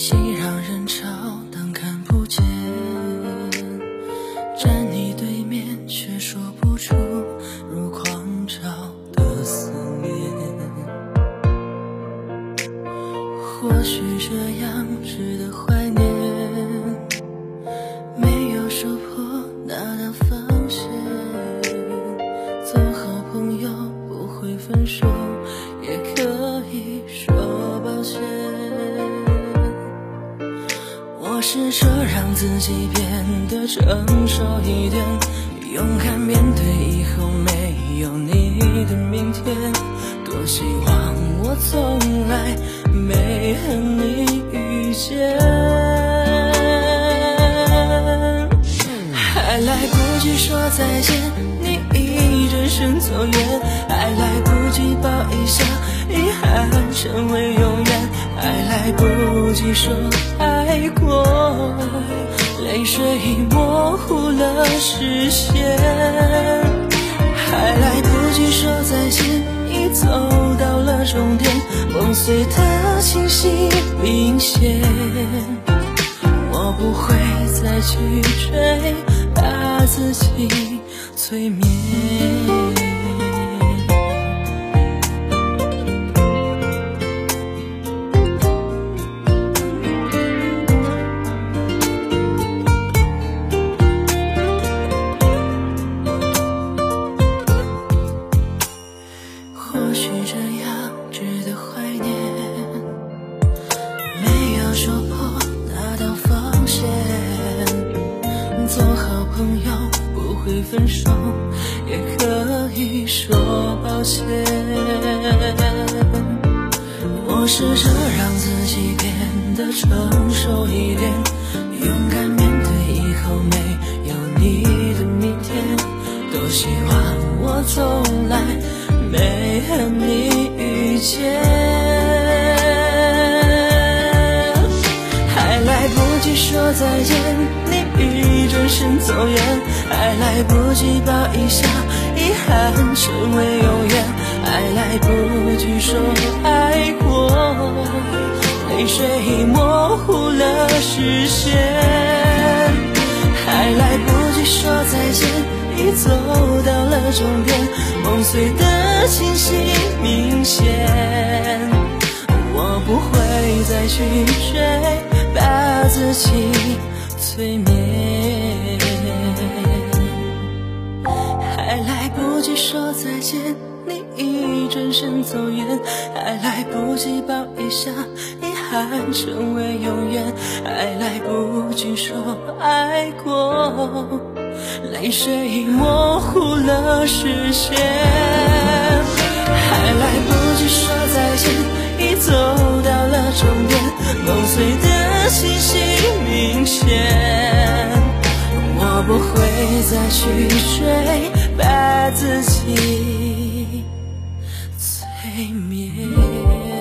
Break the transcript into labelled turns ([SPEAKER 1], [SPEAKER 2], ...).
[SPEAKER 1] 熙攘人潮当看不见，站你对面却说不出，如狂潮的思念。或许这样值得怀念，没有说破那道防线，做好朋友不会分手。我试着让自己变得成熟一点，勇敢面对以后没有你的明天。多希望我从来没和你遇见。还来不及说再见，你已转身走远。还来不及抱一下，遗憾成为永远。还来不及说爱。泪水已模糊了视线，还来不及说再见，已走到了终点，梦碎的清晰明显，我不会再去追，把自己催眠。会分手，也可以说抱歉。我试着让自己变得成熟一点，勇敢面对以后没有你的明天。多希望我从来没和你遇见，还来不及说再见，你你已转身走远，还来不及抱一下，遗憾成为永远，还来不及说爱过，泪水已模糊了视线，还来不及说再见。已走到了终点，梦碎的清晰明显，我不会再去追，把自己催眠。说再见，你已转身走远，还来不及抱一下，遗憾成为永远，还来不及说爱过。泪水模糊了视线，还来不及说再见，已走到了终点，梦碎的清晰明显，我不会再去追，把自己催眠。